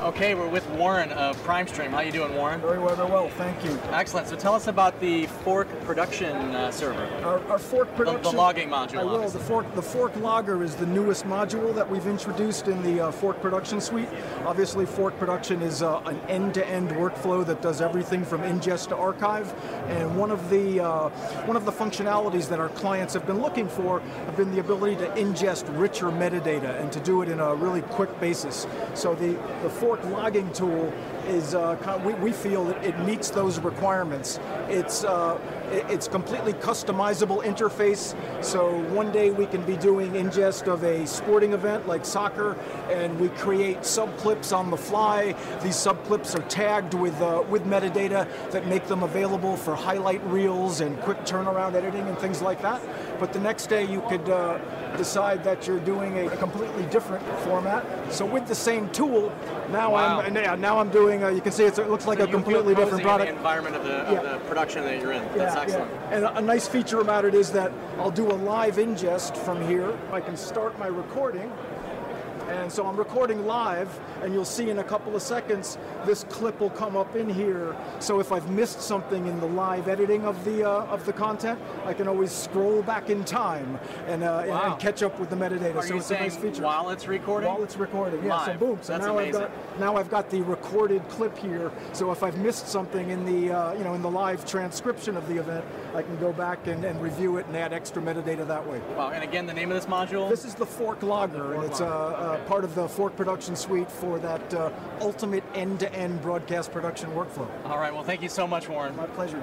Okay, we're with Warren of PrimeStream. How you doing, Warren? Very well, very well. Thank you. Excellent. So tell us about the Fork production uh, server. Our, our fork production. The, the logging module. I will. Obviously. The fork, the fork logger is the newest module that we've introduced in the uh, fork production suite. Obviously, fork production is uh, an end-to-end workflow that does everything from ingest to archive. And one of the uh, one of the functionalities that our clients have been looking for have been the ability to ingest richer metadata and to do it in a really quick basis. So the the fork logging tool is uh, we, we feel it, it meets those requirements. It's uh, it's completely customizable interface. So one day we can be doing ingest of a sporting event like soccer, and we create subclips on the fly. These subclips are tagged with uh, with metadata that make them available for highlight reels and quick turnaround editing and things like that. But the next day you could uh, decide that you're doing a, a completely different format. So with the same tool, now Wow. I'm now I'm doing. Uh, you can see it's, it looks like So a completely different product. The environment of the, Yeah. of the production that you're in. That's Yeah, excellent. yeah. And a, a nice feature about it is that I'll do a live ingest from here. I can start my recording. And so I'm recording live, and you'll see in a couple of seconds this clip will come up in here. So if I've missed something in the live editing of the uh, of the content, I can always scroll back in time and, uh, Wow. and catch up with the metadata. Are so it's a nice feature. while it's recording? While it's recording, yeah. So boom. So That's now amazing. I've got now I've got the recorded clip here. So if I've missed something in the uh, you know in the live transcription of the event, I can go back and, and review it and add extra metadata that way. Wow. And again, the name of this module? This is the Fork Logger, and it's uh, uh, part of the Fork production suite for that uh, ultimate end-to-end -end broadcast production workflow. All right, well thank you so much Warren. My pleasure.